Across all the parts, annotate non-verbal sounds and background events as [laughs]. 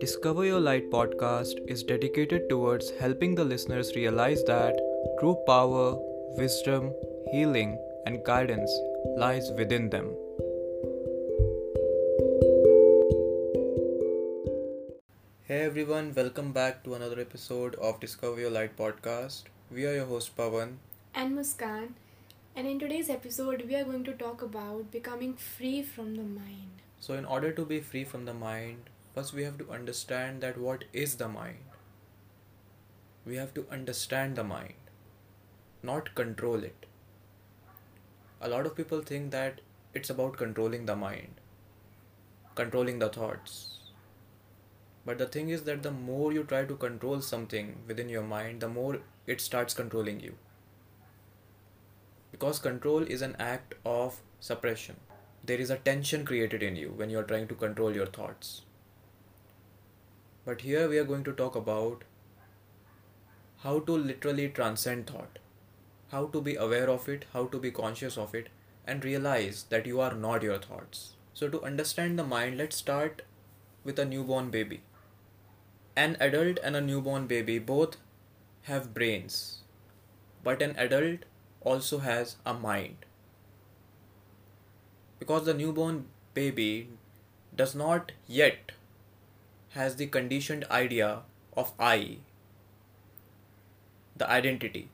Discover Your Light podcast is dedicated towards helping the listeners realize that true power, wisdom, healing, and guidance lies within them. Hey everyone, welcome back to another episode of Discover Your Light podcast. We are your host Pavan. and Muskan. And in today's episode, we are going to talk about becoming free from the mind. So, in order to be free from the mind, first we have to understand that what is the mind. We have to understand the mind, not control it. A lot of people think that it's about controlling the mind, controlling the thoughts. But the thing is that the more you try to control something within your mind, the more it starts controlling you. Because control is an act of suppression. There is a tension created in you when you are trying to control your thoughts. But here we are going to talk about how to literally transcend thought, how to be aware of it, how to be conscious of it, and realize that you are not your thoughts. So, to understand the mind, let's start with a newborn baby. An adult and a newborn baby both have brains, but an adult also has a mind. Because the newborn baby does not yet has the conditioned idea of I, the identity,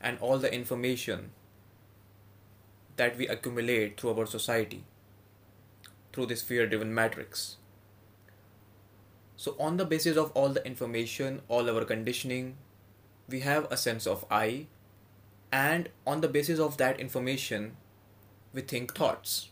and all the information that we accumulate through our society, through this fear driven matrix. So, on the basis of all the information, all our conditioning, we have a sense of I, and on the basis of that information, we think thoughts.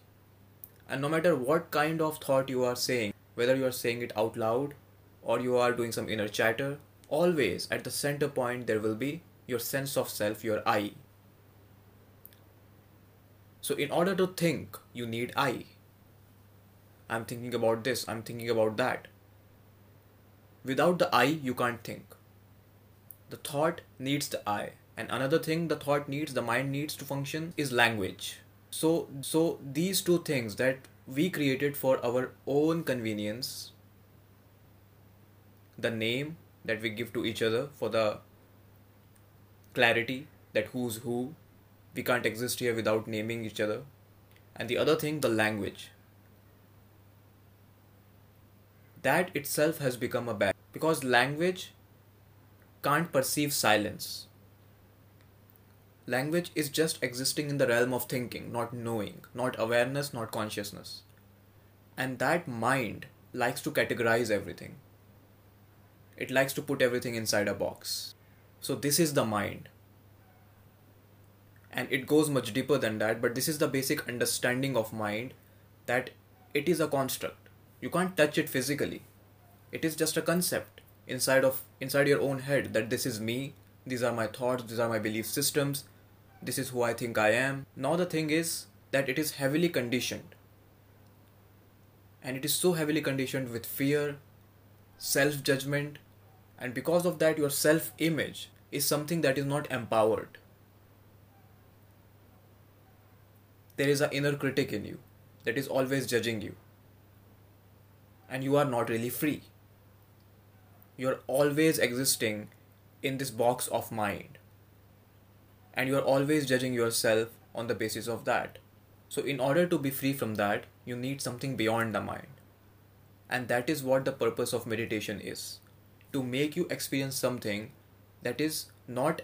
And no matter what kind of thought you are saying, whether you are saying it out loud or you are doing some inner chatter, always at the center point there will be your sense of self, your I. So, in order to think, you need I. I'm thinking about this, I'm thinking about that. Without the I, you can't think. The thought needs the I. And another thing the thought needs, the mind needs to function is language. So, so these two things that we created for our own convenience, the name that we give to each other for the clarity that who's who, we can't exist here without naming each other, and the other thing, the language. That itself has become a bad because language can't perceive silence. Language is just existing in the realm of thinking, not knowing, not awareness, not consciousness. And that mind likes to categorize everything. It likes to put everything inside a box. So, this is the mind. And it goes much deeper than that, but this is the basic understanding of mind that it is a construct. You can't touch it physically. It is just a concept inside of inside your own head that this is me, these are my thoughts, these are my belief systems, this is who I think I am. Now, the thing is that it is heavily conditioned. And it is so heavily conditioned with fear, self judgment, and because of that, your self image is something that is not empowered. There is an inner critic in you that is always judging you, and you are not really free. You're always existing in this box of mind and you are always judging yourself on the basis of that. So, in order to be free from that, you need something beyond the mind. And that is what the purpose of meditation is to make you experience something that is not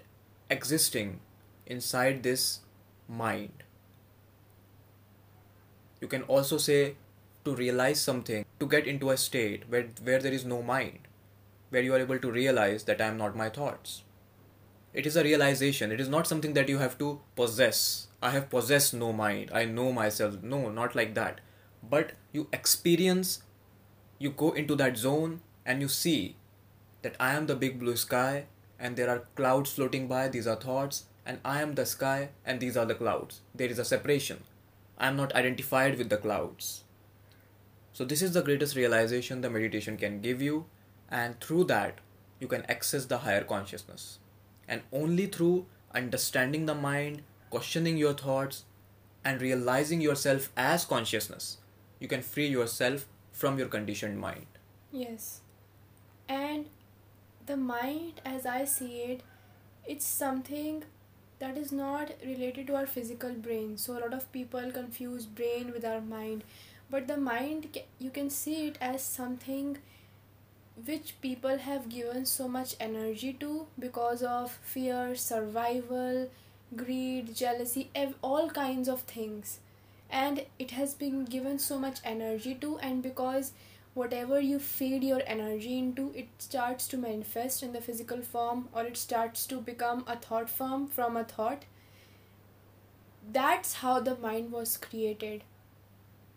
existing inside this mind. You can also say to realize something, to get into a state where, where there is no mind, where you are able to realize that I am not my thoughts it is a realization. It is not something that you have to possess. I have possessed no mind. I know myself. No not like that. But you experience you go into that zone and you see that i am the big blue sky and there are clouds floating by. These are thoughts. And i am the sky and these are the clouds. There is a separation. I am not identified with the clouds. So this is the greatest realization the meditation can give you. And through that you can access the higher consciousness and only through understanding the mind, questioning your thoughts, and realizing yourself as consciousness, you can free yourself from your conditioned mind. Yes. And the mind, as I see it, it's something that is not related to our physical brain. So, a lot of people confuse brain with our mind. But the mind, you can see it as something which people have given so much energy to because of fear, survival, greed, jealousy, ev- all kinds of things. And it has been given so much energy to, and because whatever you feed your energy into, it starts to manifest in the physical form or it starts to become a thought form from a thought. That's how the mind was created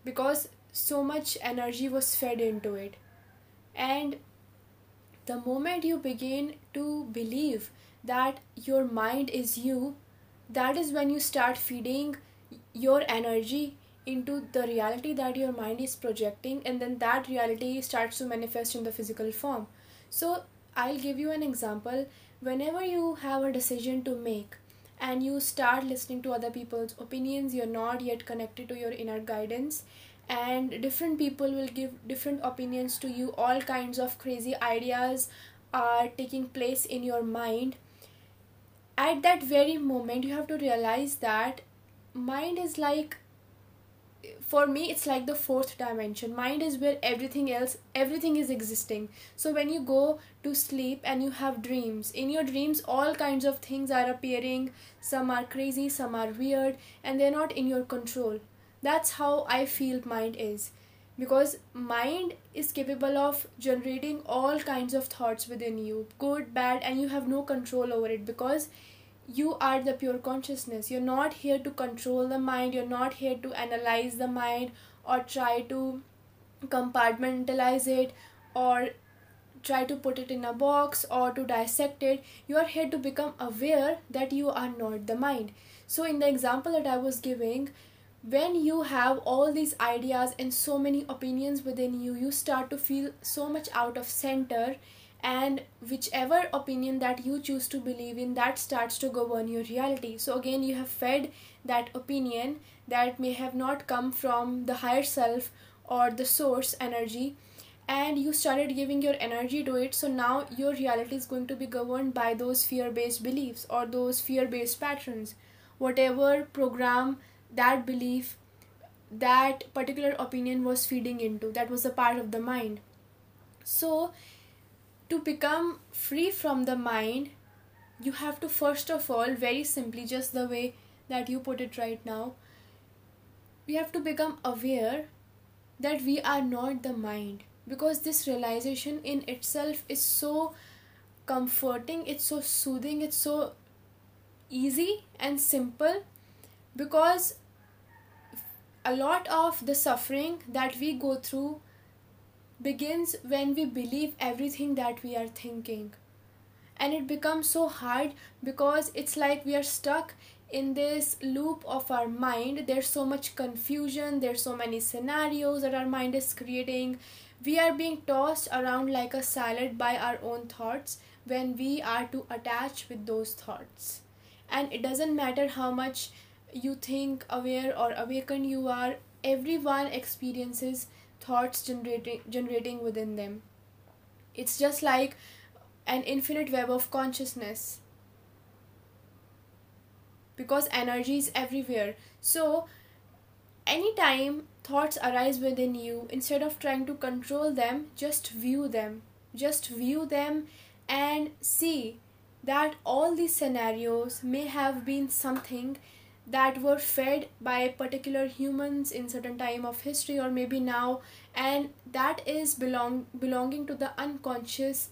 because so much energy was fed into it. And the moment you begin to believe that your mind is you, that is when you start feeding your energy into the reality that your mind is projecting, and then that reality starts to manifest in the physical form. So, I'll give you an example. Whenever you have a decision to make and you start listening to other people's opinions, you're not yet connected to your inner guidance, and different people will give different opinions to you. All kinds of crazy ideas are taking place in your mind. At that very moment you have to realize that mind is like for me it's like the fourth dimension. Mind is where everything else everything is existing. So when you go to sleep and you have dreams in your dreams all kinds of things are appearing. Some are crazy some are weird and they're not in your control that's how i feel mind is. Because mind is capable of generating all kinds of thoughts within you good bad and you have no control over it because you are the pure consciousness. You're not here to control the mind. You're not here to analyze the mind or try to compartmentalize it or try to put it in a box or to dissect it. You are here to become aware that you are not the mind. So in the example that i was giving when you have all these ideas and so many opinions within you you start to feel so much out of center and whichever opinion that you choose to believe in that starts to govern your reality. So again you have fed that opinion that may have not come from the higher self or the source energy and you started giving your energy to it. So now your reality is going to be governed by those fear based beliefs or those fear based patterns. Whatever program that belief that particular opinion was feeding into that was a part of the mind. So to become free from the mind you have to first of all very simply just the way that you put it right now we have to become aware that we are not the mind because this realization in itself is so comforting it's so soothing it's so easy and simple because a lot of the suffering that we go through begins when we believe everything that we are thinking. And it becomes so hard because it's like we are stuck in this loop of our mind. There's so much confusion, there's so many scenarios that our mind is creating. We are being tossed around like a salad by our own thoughts when we are to attach with those thoughts. And it doesn't matter how much you think aware or awakened you are everyone experiences thoughts generating generating within them. It's just like an infinite web of consciousness. Because energy is everywhere. So anytime thoughts arise within you instead of trying to control them just view them. Just view them and see that all these scenarios may have been something that were fed by particular humans in certain time of history or maybe now and that is belong belonging to the unconscious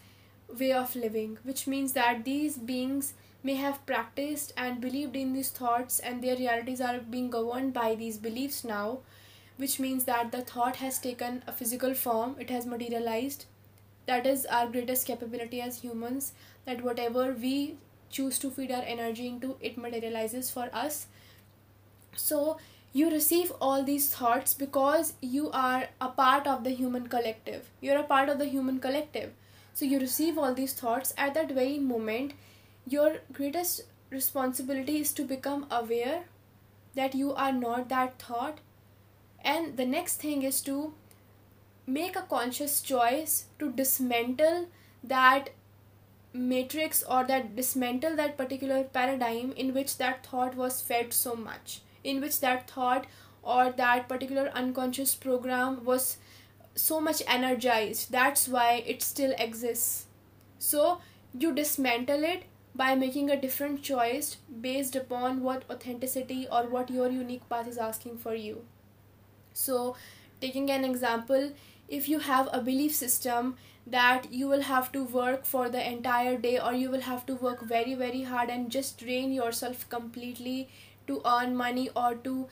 way of living which means that these beings may have practiced and believed in these thoughts and their realities are being governed by these beliefs now which means that the thought has taken a physical form it has materialized. That is our greatest capability as humans that whatever we choose to feed our energy into it materializes for us so you receive all these thoughts because you are a part of the human collective. You're a part of the human collective. So you receive all these thoughts. At that very moment your greatest responsibility is to become aware that you are not that thought. And the next thing is to make a conscious choice to dismantle that matrix or that dismantle that particular paradigm in which that thought was fed so much in which that thought or that particular unconscious program was so much energized that's why it still exists. So you dismantle it by making a different choice based upon what authenticity or what your unique path is asking for you. So taking an example if you have a belief system that you will have to work for the entire day or you will have to work very very hard and just drain yourself completely to earn money or to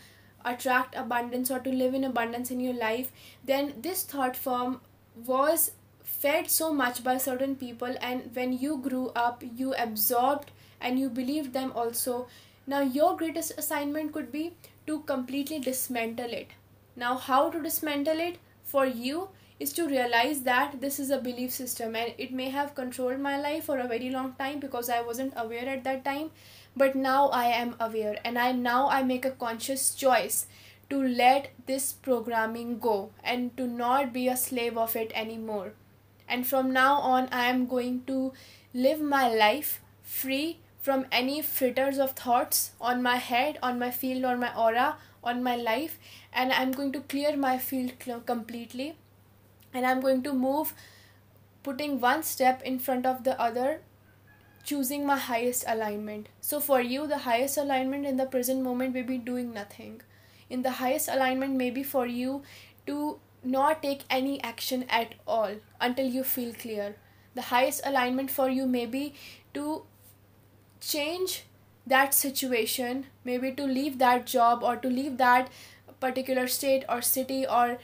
attract abundance or to live in abundance in your life then this thought form was fed so much by certain people and when you grew up you absorbed and you believed them also. Now your greatest assignment could be to completely dismantle it. Now how to dismantle it for you is to realize that this is a belief system and it may have controlled my life for a very long time because I wasn't aware at that time but now I am aware and I now I make a conscious choice to let this programming go and to not be a slave of it anymore. And from now on I am going to live my life free from any fritters of thoughts on my head on my field on my aura on my life. And I'm going to clear my field completely. And I'm going to move putting one step in front of the other choosing my highest alignment. So for you the highest alignment in the present moment may be doing nothing. In the highest alignment may be for you to not take any action at all until you feel clear. The highest alignment for you may be to change that situation maybe to leave that job or to leave that particular state or city or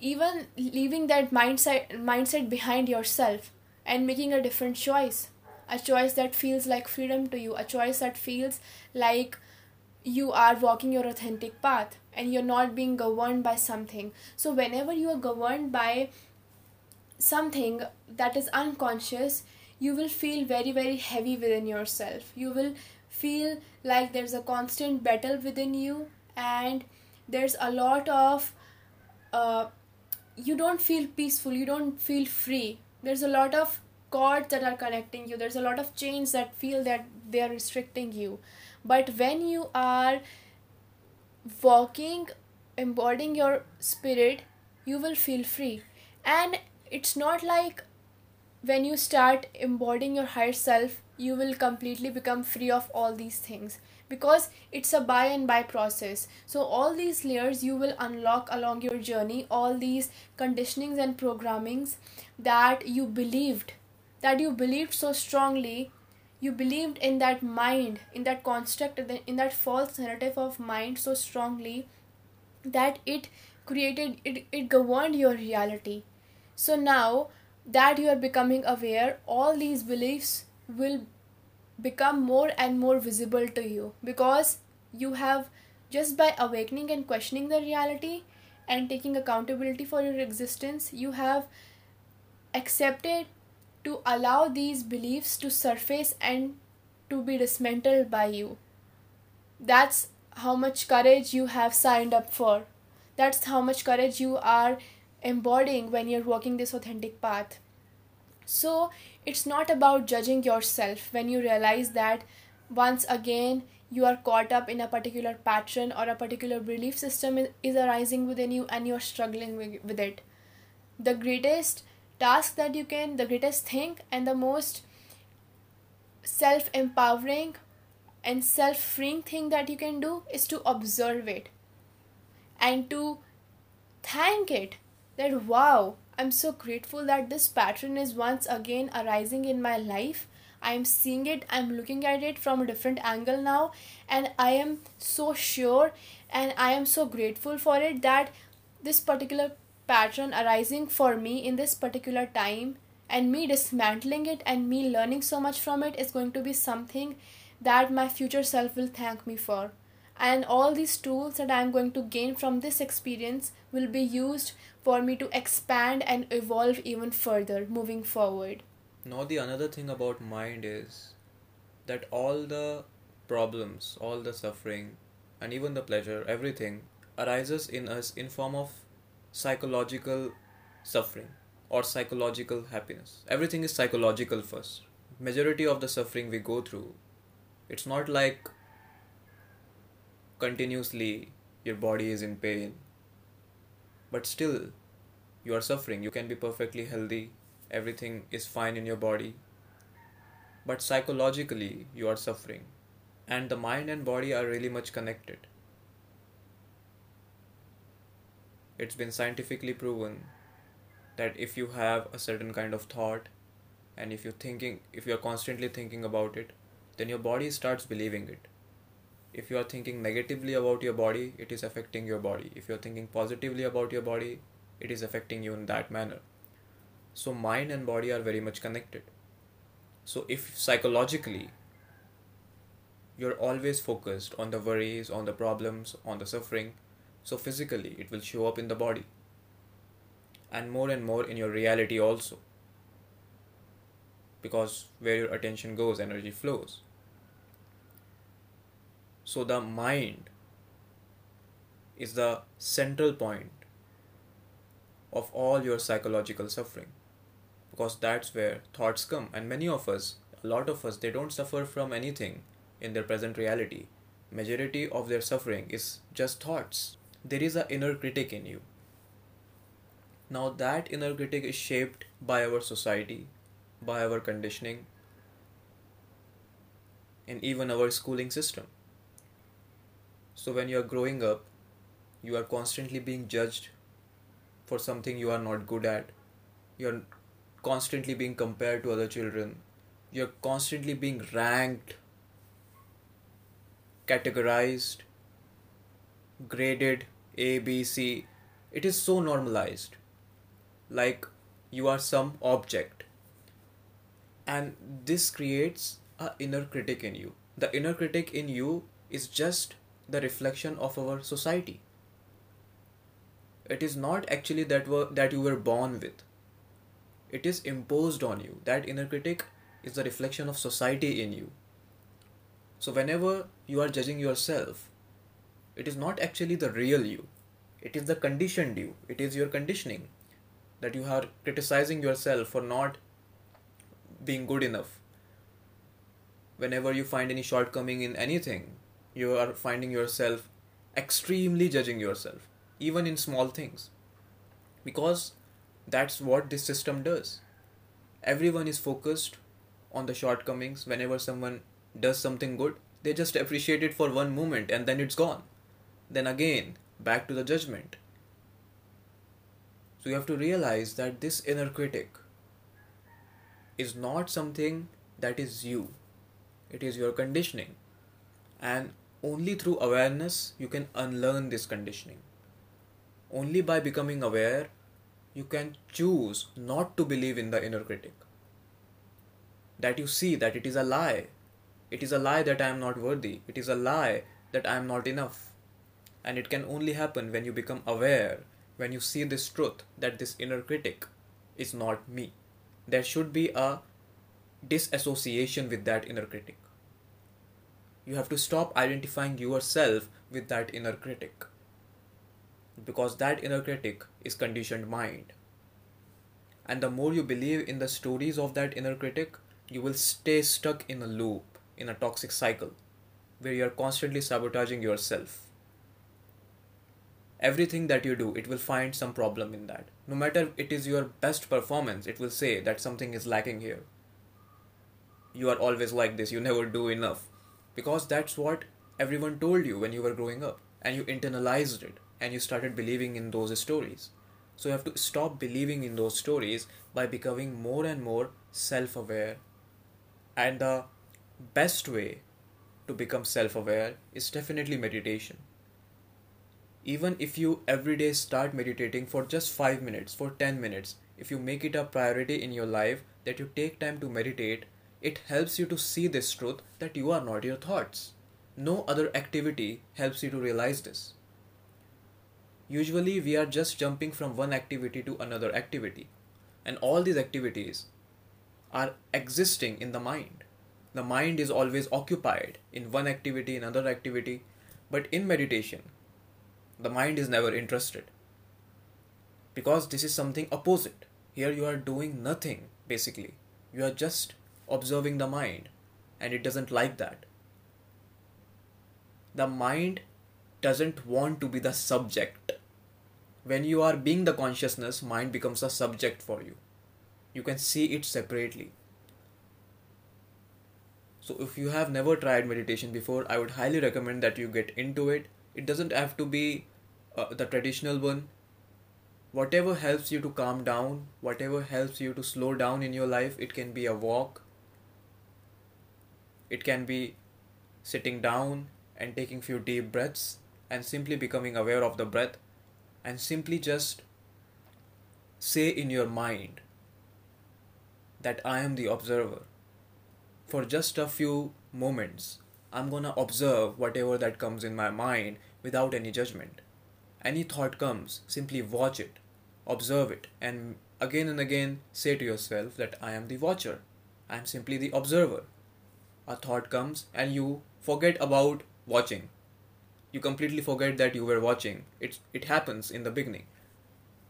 even leaving that mindset mindset behind yourself and making a different choice a choice that feels like freedom to you a choice that feels like you are walking your authentic path and you're not being governed by something. So whenever you are governed by something that is unconscious you will feel very very heavy within yourself. You will feel like there's a constant battle within you and there's a lot of uh, you don't feel peaceful you don't feel free. There's a lot of cords that are connecting you there's a lot of chains that feel that they are restricting you. But when you are walking embodying your spirit you will feel free. And it's not like when you start embodying your higher self you will completely become free of all these things. Because it's a by and by process. So all these layers you will unlock along your journey all these conditionings and programmings that you believed that you believed so strongly you believed in that mind in that construct in that false narrative of mind so strongly that it created it, it governed your reality. So now that you are becoming aware all these beliefs will become more and more visible to you because you have just by awakening and questioning the reality and taking accountability for your existence you have accepted to allow these beliefs to surface and to be dismantled by you. That's how much courage you have signed up for. That's how much courage you are embodying when you're walking this authentic path. So it's not about judging yourself when you realize that once again you are caught up in a particular pattern or a particular belief system is arising within you and you're struggling with it. The greatest task that you can the greatest thing and the most self empowering and self freeing thing that you can do is to observe it and to thank it that wow I'm so grateful that this pattern is once again arising in my life. I'm seeing it, I'm looking at it from a different angle now, and I am so sure and I am so grateful for it that this particular pattern arising for me in this particular time and me dismantling it and me learning so much from it is going to be something that my future self will thank me for. And all these tools that i'm going to gain from this experience will be used for me to expand and evolve even further moving forward. Now the another thing about mind is that all the problems all the suffering and even the pleasure everything arises in us in form of psychological suffering or psychological happiness. Everything is psychological first. Majority of the suffering we go through, it's not like continuously your body is in pain, but still you are suffering. You can be perfectly healthy, everything is fine in your body, but psychologically you are suffering, and the mind and body are really much connected. It's been scientifically proven that if you have a certain kind of thought and if you're thinking if you're constantly thinking about it then your body starts believing it. If you are thinking negatively about your body it is affecting your body. If you're thinking positively about your body it is affecting you in that manner. So mind and body are very much connected. So if psychologically you're always focused on the worries on the problems on the suffering so physically it will show up in the body. And more and more in your reality also. Because where your attention goes energy flows. So the mind is the central point of all your psychological suffering. Because that's where thoughts come. And many of us a lot of us they don't suffer from anything in their present reality. Majority of their suffering is just thoughts there is an inner critic in you now, that inner critic is shaped by our society, by our conditioning, and even our schooling system. So, when you are growing up, you are constantly being judged for something you are not good at. You are constantly being compared to other children. You are constantly being ranked, categorized, graded A, B, C. It is so normalized. Like you are some object. And this creates a inner critic in you. The inner critic in you is just the reflection of our society. It is not actually that were, that you were born with. It is imposed on you. That inner critic is the reflection of society in you. So whenever you are judging yourself it is not actually the real you it is the conditioned you it is your conditioning that you are criticizing yourself for not being good enough. Whenever you find any shortcoming in anything, you are finding yourself extremely judging yourself, even in small things. Because that's what this system does. Everyone is focused on the shortcomings. Whenever someone does something good, they just appreciate it for one moment and then it's gone. Then again, back to the judgment. So you have to realize that this inner critic is not something that is you, it is your conditioning. And only through awareness you can unlearn this conditioning. Only by becoming aware you can choose not to believe in the inner critic. That you see that it is a lie. It is a lie that I am not worthy. It is a lie that I am not enough. And it can only happen when you become aware when you see this truth that this inner critic is not me. There should be a disassociation with that inner critic. You have to stop identifying yourself with that inner critic because that inner critic is conditioned mind. And the more you believe in the stories of that inner critic, you will stay stuck in a loop, in a toxic cycle, where you are constantly sabotaging yourself everything that you do it will find some problem in that. No matter it is your best performance it will say that something is lacking here. You are always like this you never do enough. Because that's what everyone told you when you were growing up and you internalized it and you started believing in those stories. So you have to stop believing in those stories by becoming more and more self aware and the best way to become self aware is definitely meditation even if you every day start meditating for just 5 minutes for 10 minutes if you make it a priority in your life that you take time to meditate it helps you to see this truth that you are not your thoughts. No other activity helps you to realize this. Usually we are just jumping from one activity to another activity and all these activities are existing in the mind. The mind is always occupied in one activity another activity but in meditation the mind is never interested. because this is something opposite. Here you are doing nothing basically. You are just observing the mind and it doesn't like that. The mind doesn't want to be the subject. When you are being the consciousness mind becomes a subject for you. You can see it separately. So if you have never tried meditation before i would highly recommend that you get into it it doesn't have to be uh, the traditional one whatever helps you to calm down whatever helps you to slow down in your life it can be a walk it can be sitting down and taking few deep breaths and simply becoming aware of the breath and simply just say in your mind that I am the observer. For just a few moments, I'm gonna observe whatever that comes in my mind without any judgment. Any thought comes, simply watch it, observe it, and again and again say to yourself that I am the watcher. I am simply the observer. A thought comes and you forget about watching. You completely forget that you were watching. It, it happens in the beginning.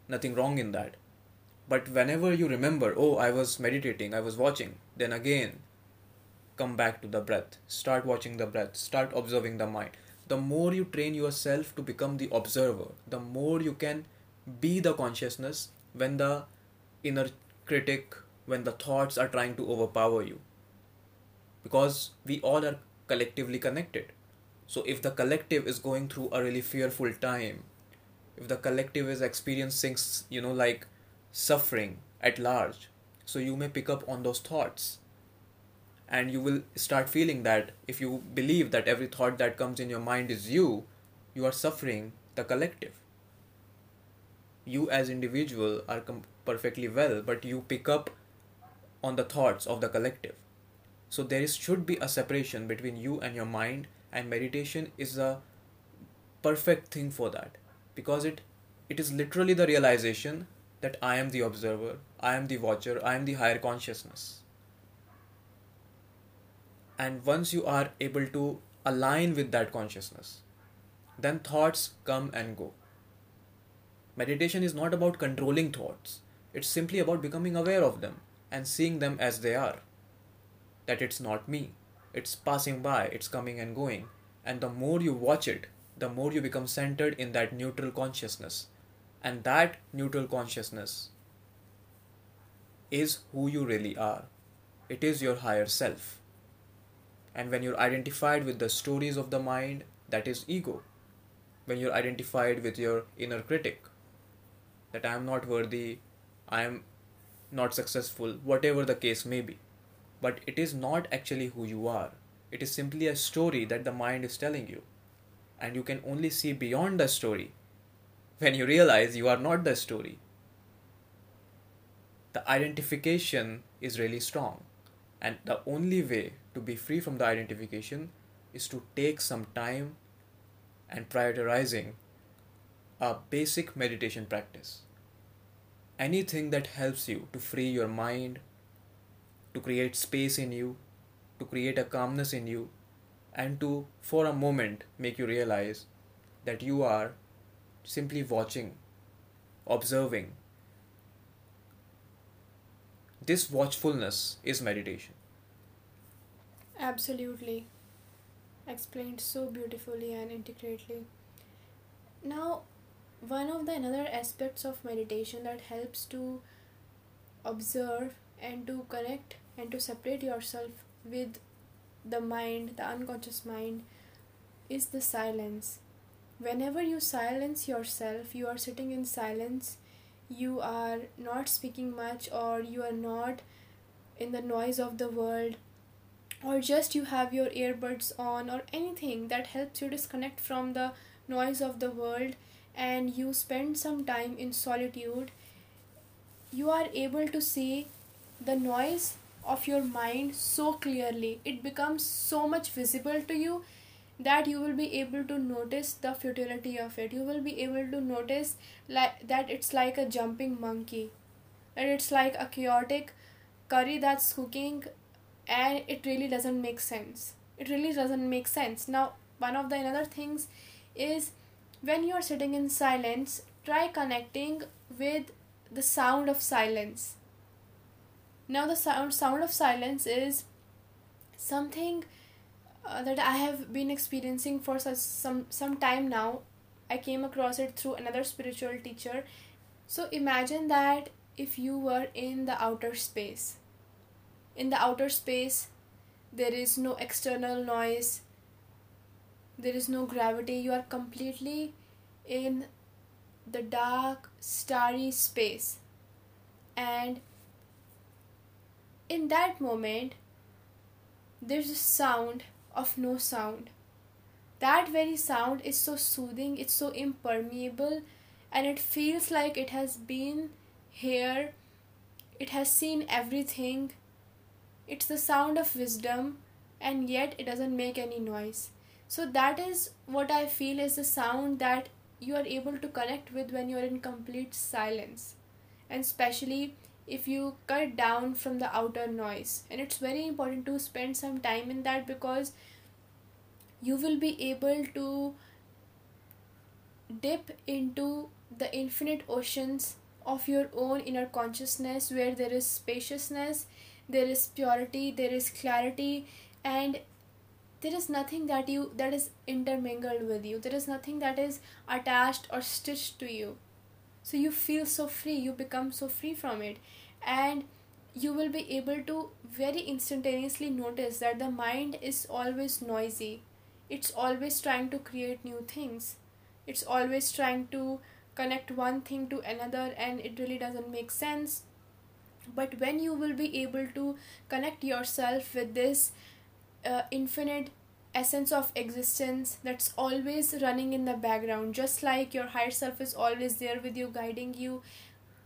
Nothing wrong in that. But whenever you remember, oh, I was meditating, I was watching, then again come back to the breath. Start watching the breath. Start observing the mind. The more you train yourself to become the observer, the more you can be the consciousness when the inner critic, when the thoughts are trying to overpower you. Because we all are collectively connected. So if the collective is going through a really fearful time, if the collective is experiencing, you know, like suffering at large, so you may pick up on those thoughts. And you will start feeling that if you believe that every thought that comes in your mind is you, you are suffering the collective. You as individual are com- perfectly well, but you pick up on the thoughts of the collective. So there is, should be a separation between you and your mind and meditation is a perfect thing for that because it it is literally the realization that i am the observer i am the watcher i am the higher consciousness and once you are able to align with that consciousness then thoughts come and go meditation is not about controlling thoughts it's simply about becoming aware of them and seeing them as they are that it's not me it's passing by, it's coming and going. And the more you watch it, the more you become centered in that neutral consciousness. And that neutral consciousness is who you really are. It is your higher self. And when you're identified with the stories of the mind, that is ego. When you're identified with your inner critic, that I am not worthy, I am not successful, whatever the case may be but it is not actually who you are. It is simply a story that the mind is telling you. And you can only see beyond the story when you realize you are not the story. The identification is really strong. And the only way to be free from the identification is to take some time and prioritizing a basic meditation practice. Anything that helps you to free your mind, to create space in you, to create a calmness in you, and to, for a moment, make you realize that you are simply watching, observing. This watchfulness is meditation. Absolutely. Explained so beautifully and intricately. Now, one of the another aspects of meditation that helps to observe and to connect and to separate yourself with the mind, the unconscious mind, is the silence. Whenever you silence yourself, you are sitting in silence, you are not speaking much, or you are not in the noise of the world, or just you have your earbuds on, or anything that helps you disconnect from the noise of the world, and you spend some time in solitude, you are able to see the noise of your mind so clearly. It becomes so much visible to you that you will be able to notice the futility of it. You will be able to notice like that it's like a jumping monkey and it's like a chaotic curry that's cooking and it really doesn't make sense it really doesn't make sense now one of the another things is when you are sitting in silence try connecting with the sound of silence. Now, the sound, sound of silence is something uh, that I have been experiencing for some, some time now. I came across it through another spiritual teacher. So, imagine that if you were in the outer space. In the outer space, there is no external noise, there is no gravity, you are completely in the dark, starry space. And in that moment, there's a sound of no sound. That very sound is so soothing, it's so impermeable, and it feels like it has been here, it has seen everything. It's the sound of wisdom, and yet it doesn't make any noise. So, that is what I feel is the sound that you are able to connect with when you are in complete silence and especially if you cut down from the outer noise and it's very important to spend some time in that because you will be able to dip into the infinite oceans of your own inner consciousness where there is spaciousness there is purity there is clarity and there is nothing that you that is intermingled with you. There is nothing that is attached or stitched to you. So you feel so free you become so free from it. And you will be able to very instantaneously notice that the mind is always noisy. It's always trying to create new things. It's always trying to connect one thing to another and it really doesn't make sense but when you will be able to connect yourself with this uh, infinite essence of existence that's always running in the background just like your higher self is always there with you guiding you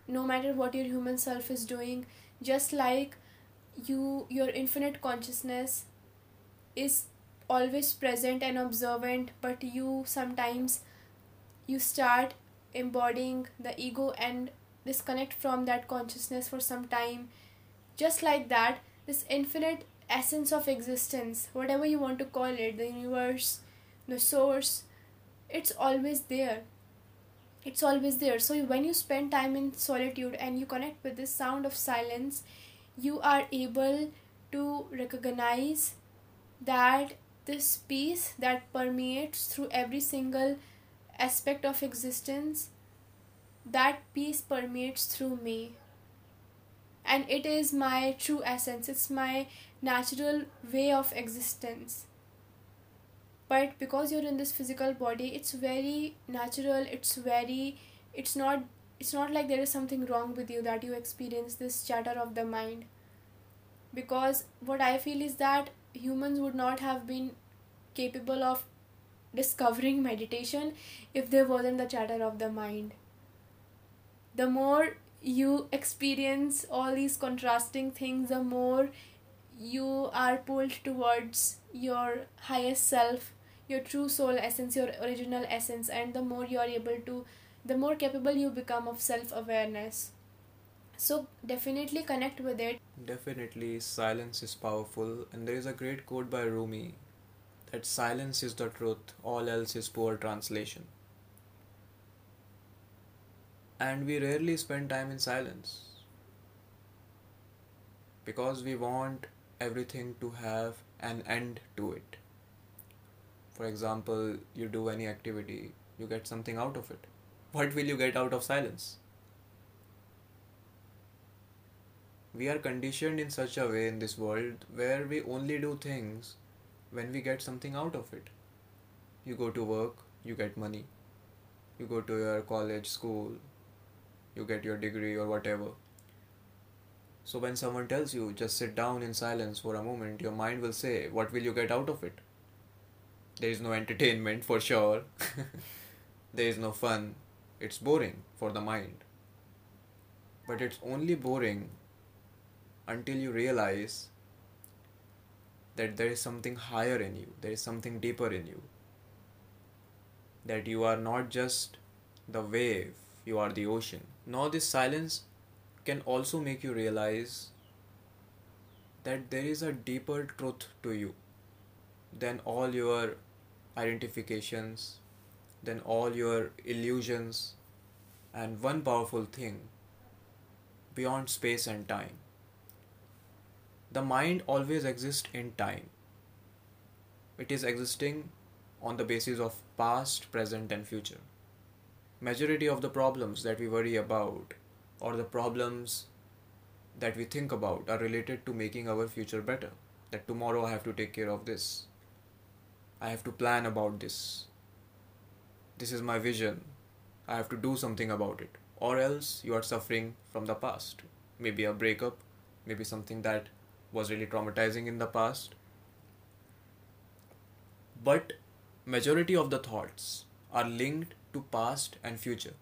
no matter what your human self is doing just like you your infinite consciousness is always present and observant but you sometimes you start embodying the ego and disconnect from that consciousness for some time just like that this infinite essence of existence, whatever you want to call it, the universe, the source, it's always there. It's always there. So when you spend time in solitude and you connect with this sound of silence, you are able to recognize that this peace that permeates through every single aspect of existence that peace permeates through me. And it is my true essence. It's my natural way of existence. But because you're in this physical body it's very natural. It's very it's not it's not like there is something wrong with you that you experience this chatter of the mind. Because what i feel is that humans would not have been capable of discovering meditation if there wasn't the chatter of the mind the more you experience all these contrasting things the more you are pulled towards your highest self your true soul essence your original essence and the more you are able to the more capable you become of self awareness so definitely connect with it. Definitely silence is powerful and there is a great quote by rumi that silence is the truth all else is poor translation and we rarely spend time in silence because we want everything to have an end to it. For example, you do any activity, you get something out of it. What will you get out of silence? We are conditioned in such a way in this world where we only do things when we get something out of it. You go to work, you get money. You go to your college, school, you get your degree or whatever so when someone tells you just sit down in silence for a moment, your mind will say, What will you get out of it? There is no entertainment for sure. [laughs] there is no fun. It's boring for the mind. But it's only boring until you realize that there is something higher in you, there is something deeper in you. That you are not just the wave, you are the ocean. Now, this silence can also make you realize that there is a deeper truth to you than all your identifications, than all your illusions, and one powerful thing beyond space and time. The mind always exists in time. It is existing on the basis of past, present, and future. Majority of the problems that we worry about or the problems that we think about are related to making our future better. That tomorrow I have to take care of this. I have to plan about this. This is my vision. I have to do something about it. Or else you are suffering from the past. Maybe a breakup, maybe something that was really traumatizing in the past. But majority of the thoughts are linked to past and future.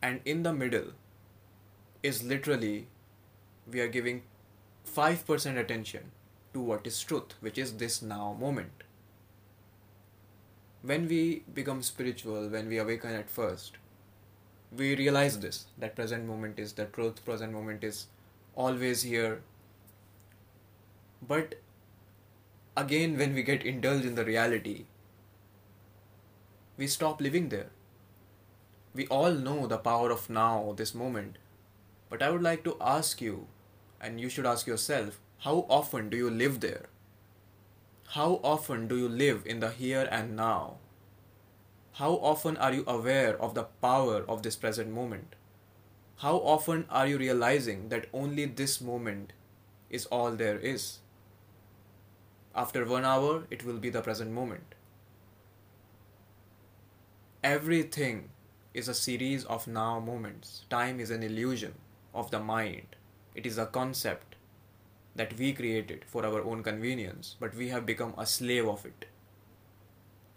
And in the middle is literally we are giving 5% attention to what is truth, which is this now moment. When we become spiritual, when we awaken at first, we realize this that present moment is the truth, present moment is always here. But again, when we get indulged in the reality, we stop living there. We all know the power of now, this moment. But I would like to ask you, and you should ask yourself, how often do you live there? How often do you live in the here and now? How often are you aware of the power of this present moment? How often are you realizing that only this moment is all there is? After one hour, it will be the present moment. Everything is a series of now moments. Time is an illusion of the mind. It is a concept that we created for our own convenience, but we have become a slave of it.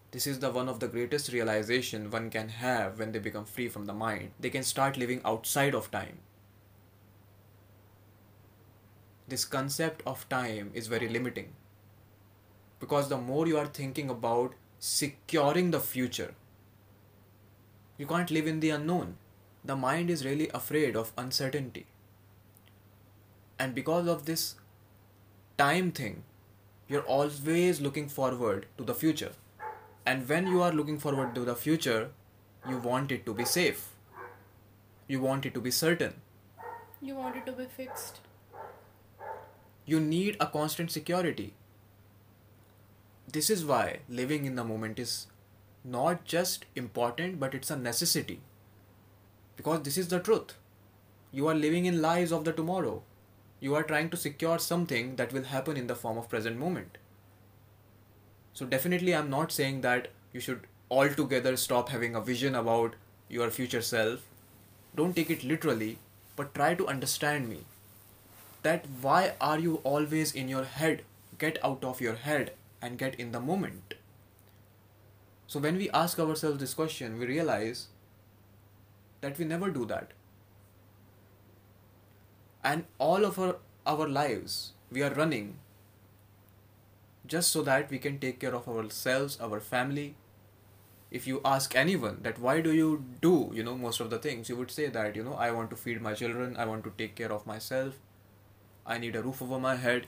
This is the one of the greatest realization one can have when they become free from the mind. They can start living outside of time. This concept of time is very limiting because the more you are thinking about securing the future, you can't live in the unknown. The mind is really afraid of uncertainty. And because of this time thing, you're always looking forward to the future. And when you are looking forward to the future, you want it to be safe. You want it to be certain. You want it to be fixed. You need a constant security. This is why living in the moment is not just important, but it's a necessity. Because this is the truth. You are living in lies of the tomorrow. You are trying to secure something that will happen in the form of present moment. So, definitely, I'm not saying that you should altogether stop having a vision about your future self. Don't take it literally, but try to understand me. That why are you always in your head? Get out of your head and get in the moment. So when we ask ourselves this question, we realize that we never do that. And all of our, our lives, we are running just so that we can take care of ourselves, our family. If you ask anyone that why do you do, you know, most of the things, you would say that, you know, I want to feed my children, I want to take care of myself, I need a roof over my head.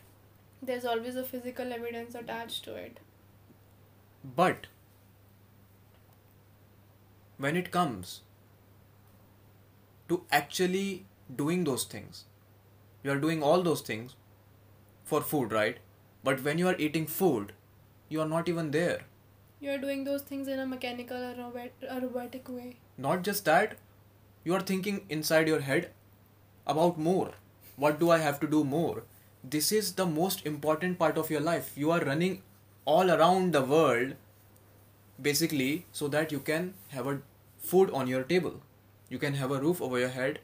There's always a physical evidence attached to it. But when it comes to actually doing those things, you are doing all those things for food, right? But when you are eating food, you are not even there. You're doing those things in a mechanical or robot- or robotic way. Not just that, you are thinking inside your head about more. What do I have to do more? This is the most important part of your life. You are running all around the world basically so that you can have a food on your table. You can have a roof over your head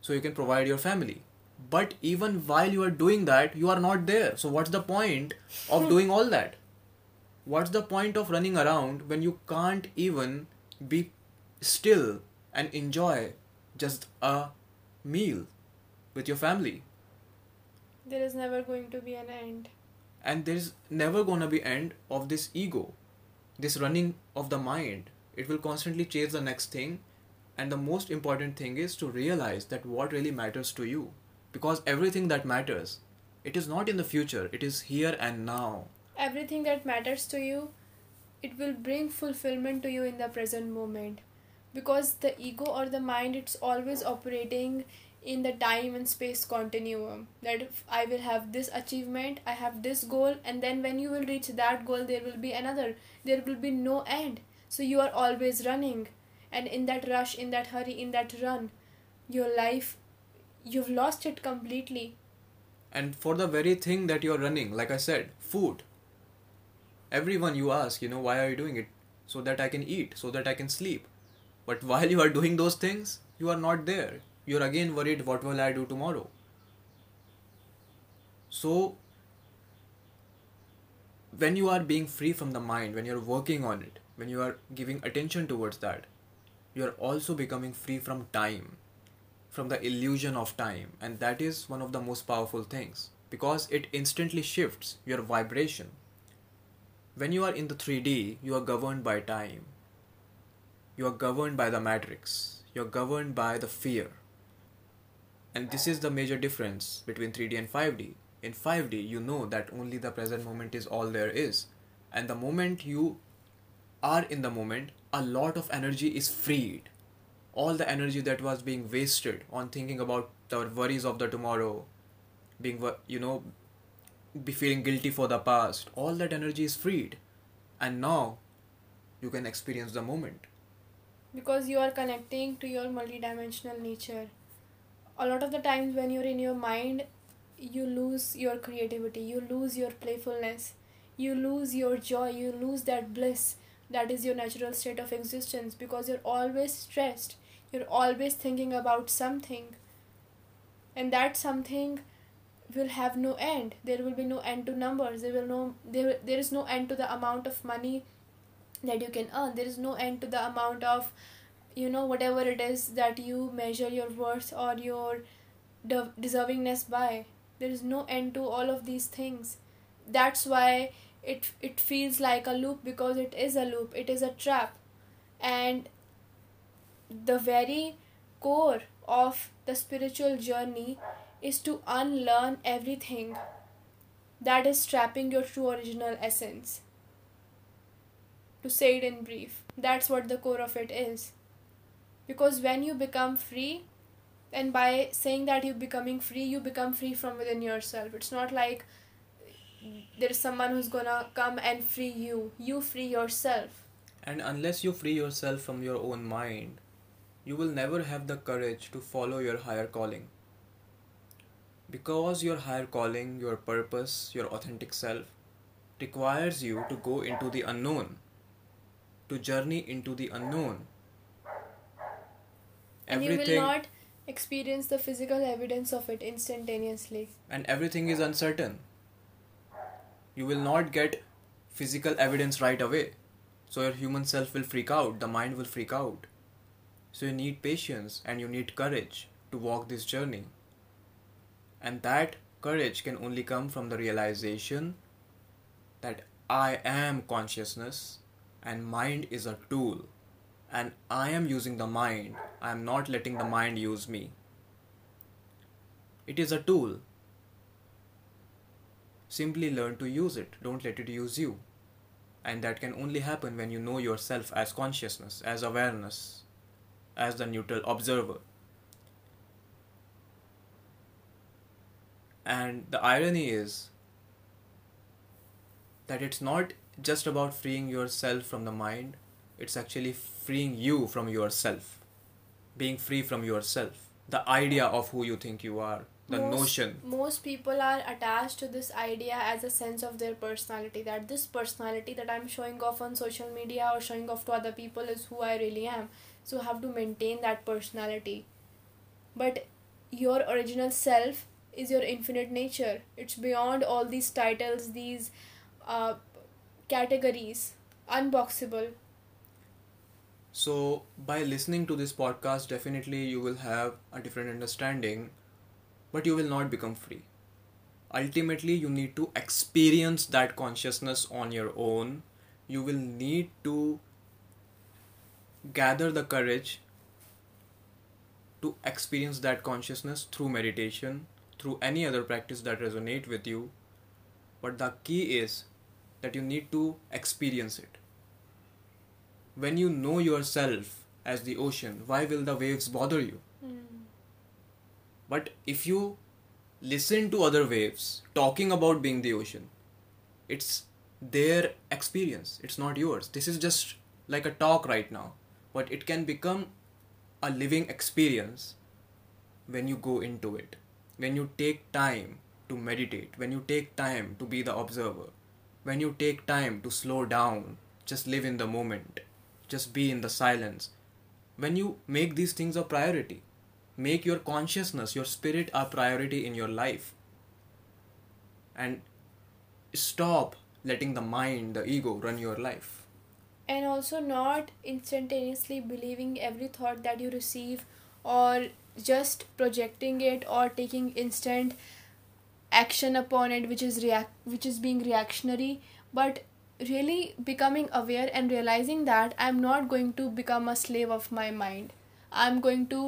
so you can provide your family. But even while you are doing that, you are not there. So what's the point of hmm. doing all that? What's the point of running around when you can't even be still and enjoy just a meal with your family? There is never going to be an end. And there's never gonna be end of this ego, this running of the mind. It will constantly chase the next thing. And the most important thing is to realize that what really matters to you. Because everything that matters, it is not in the future, it is here and now. Everything that matters to you, it will bring fulfillment to you in the present moment. because the ego or the mind it's always operating in the time and space continuum that i will have this achievement i have this goal and then when you will reach that goal there will be another there will be no end so you are always running. And in that rush in that hurry in that run your life you've lost it completely. And for the very thing that you're running like i said food. Everyone you ask you know why are you doing it? So that i can eat so that i can sleep. But [laughs] while you are doing those things you are not there. You're again worried what will i do tomorrow? So when you are being free from the mind when you're working on it when you are giving attention towards that you are also becoming free from time from the illusion of time. And that is one of the most powerful things because it instantly shifts your vibration. When you are in the 3d you are governed by time. You are governed by the matrix. You're governed by the fear. And this is the major difference between 3D and 5D. In 5D, you know that only the present moment is all there is. And the moment you are in the moment, a lot of energy is freed. All the energy that was being wasted on thinking about the worries of the tomorrow, being, you know, be feeling guilty for the past, all that energy is freed. And now you can experience the moment. Because you are connecting to your multidimensional nature a lot of the times when you're in your mind you lose your creativity you lose your playfulness you lose your joy you lose that bliss that is your natural state of existence because you're always stressed. You're always thinking about something. And that something will have no end. There will be no end to numbers. There will no there, there is no end to the amount of money that you can earn. There is no end to the amount of you know whatever it is that you measure your worth or your de- deservingness by. There is no end to all of these things. That's why it it feels like a loop because it is a loop. It is a trap. And the very core of the spiritual journey is to unlearn everything that is trapping your true original essence. To say it in brief that's what the core of it is. Because when you become free and by saying that you're becoming free you become free from within yourself. It's not like there's someone who's gonna come and free you. You free yourself. And unless you free yourself from your own mind you will never have the courage to follow your higher calling. Because your higher calling your purpose your authentic self requires you to go into the unknown to journey into the unknown. And you will not experience the physical evidence of it instantaneously. And everything is uncertain you will not get physical evidence right away. So your human self will freak out. The mind will freak out. So you need patience and you need courage to walk this journey. And that courage can only come from the realization that i am consciousness and mind is a tool. And I am using the mind, I am not letting the mind use me. It is a tool. Simply learn to use it, don't let it use you. And that can only happen when you know yourself as consciousness, as awareness, as the neutral observer. And the irony is that it's not just about freeing yourself from the mind, it's actually freeing you from yourself being free from yourself the idea of who you think you are the most, notion. most people are attached to this idea as a sense of their personality that this personality that i'm showing off on social media or showing off to other people is who i really am. So I have to maintain that personality. But your original self is your infinite nature. It's beyond all these titles these uh, categories. Unboxable. So, by listening to this podcast, definitely you will have a different understanding, but you will not become free. Ultimately, you need to experience that consciousness on your own. You will need to gather the courage to experience that consciousness through meditation, through any other practice that resonate with you. But the key is that you need to experience it when you know yourself as the ocean, why will the waves bother you? Hmm. But if you listen to other waves talking about being the ocean, it's their experience, it's not yours. This is just like a talk right now, but it can become a living experience when you go into it, when you take time to meditate, when you take time to be the observer, when you take time to slow down, just live in the moment, just be in the silence. When you make these things a priority, make your consciousness, your spirit a priority in your life. And stop letting the mind, the ego run your life. and also not instantaneously believing every thought that you receive or just projecting it or taking instant action upon it which is react which is being reactionary but really becoming aware and realizing that i'm not going to become a slave of my mind i'm going to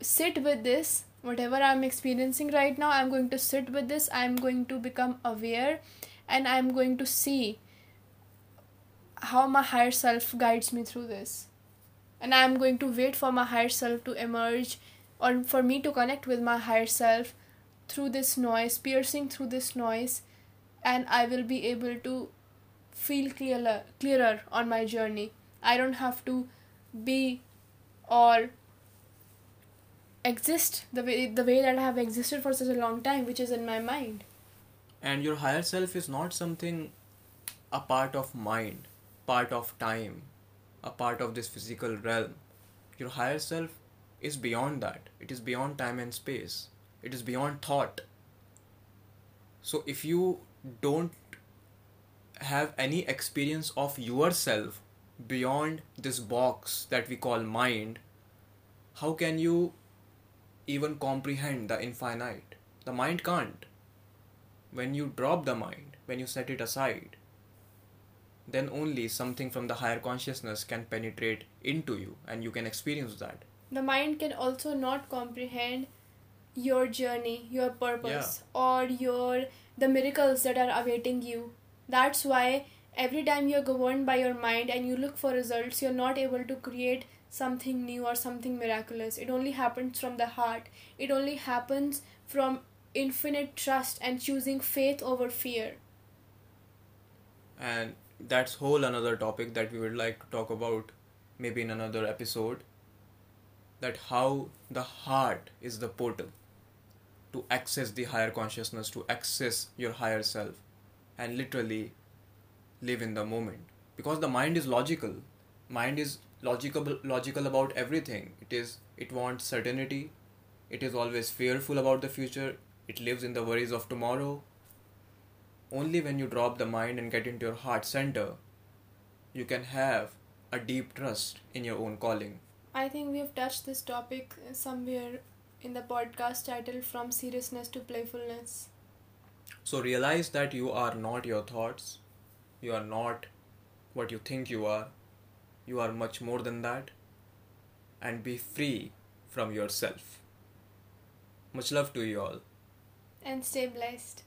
sit with this whatever i'm experiencing right now i'm going to sit with this i'm going to become aware and i'm going to see how my higher self guides me through this. And i'm going to wait for my higher self to emerge or for me to connect with my higher self through this noise piercing through this noise and i will be able to feel clearer clearer on my journey. I don't have to be or exist the way the way that i have existed for such a long time which is in my mind And your higher self is not something a part of mind, part of time, a part of this physical realm. Your higher self is beyond that. It is beyond time and space. It is beyond thought. So if you don't have any experience of yourself beyond this box that we call mind, how can you even comprehend the infinite? The mind can't when you drop the mind, when you set it aside, then only something from the higher consciousness can penetrate into you and you can experience that. the mind can also not comprehend your journey your purpose or your the miracles that are awaiting you that's why every time you're governed by your mind and you look for results you're not able to create something new or something miraculous. It only happens from the heart. It only happens from infinite trust and choosing faith over fear. And that's whole another topic that we would like to talk about maybe in another episode that how the heart is the portal to access the higher consciousness to access your higher self and literally live in the moment. Because the mind is logical mind is logical logical about everything. It is it wants certainty. It is always fearful about the future. It lives in the worries of tomorrow. Only when you drop the mind and get into your heart center you can have a deep trust in your own calling. I think we have touched this topic somewhere in the podcast title from seriousness to playfulness. So realize that you are not your thoughts. You are not what you think you are you are much more than that. And be free from yourself. Much love to you all. And stay blessed